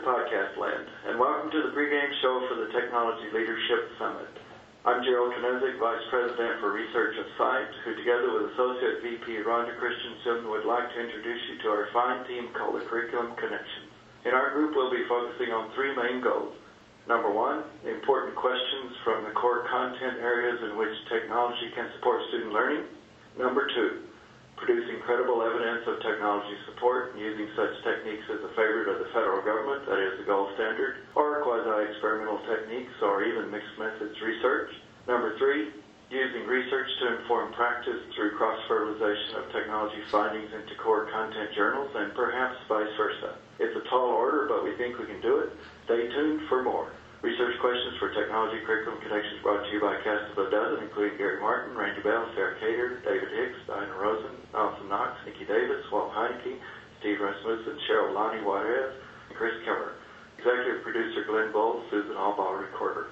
Podcast Land, and welcome to the pregame show for the Technology Leadership Summit. I'm Gerald Knezek, Vice President for Research of SITE, who together with Associate VP Rhonda Christensen would like to introduce you to our fine team called the Curriculum Connections. In our group, we'll be focusing on three main goals. Number one, important questions from the core content areas in which technology can support student learning. Number two, producing credible evidence of technology support using such techniques as the favorite of the federal government, that is the gold standard, or quasi-experimental techniques or even mixed methods research. Number three, using research to inform practice through cross-fertilization of technology findings into core content journals and perhaps vice versa. It's a tall order, but we think we can do it. Stay tuned for more. Research questions for Technology Curriculum Connections brought to you by Cast of a Dozen, including Gary Martin, Randy Bell, Sarah Cater, David Hicks, Diana Rosen, Allison Knox, Nikki Davis, Walt Heinecke, Steve Rasmussen, Cheryl Lonnie Juarez, and Chris Keller. Executive producer Glen Bull, Susan Allbaugh, recorder.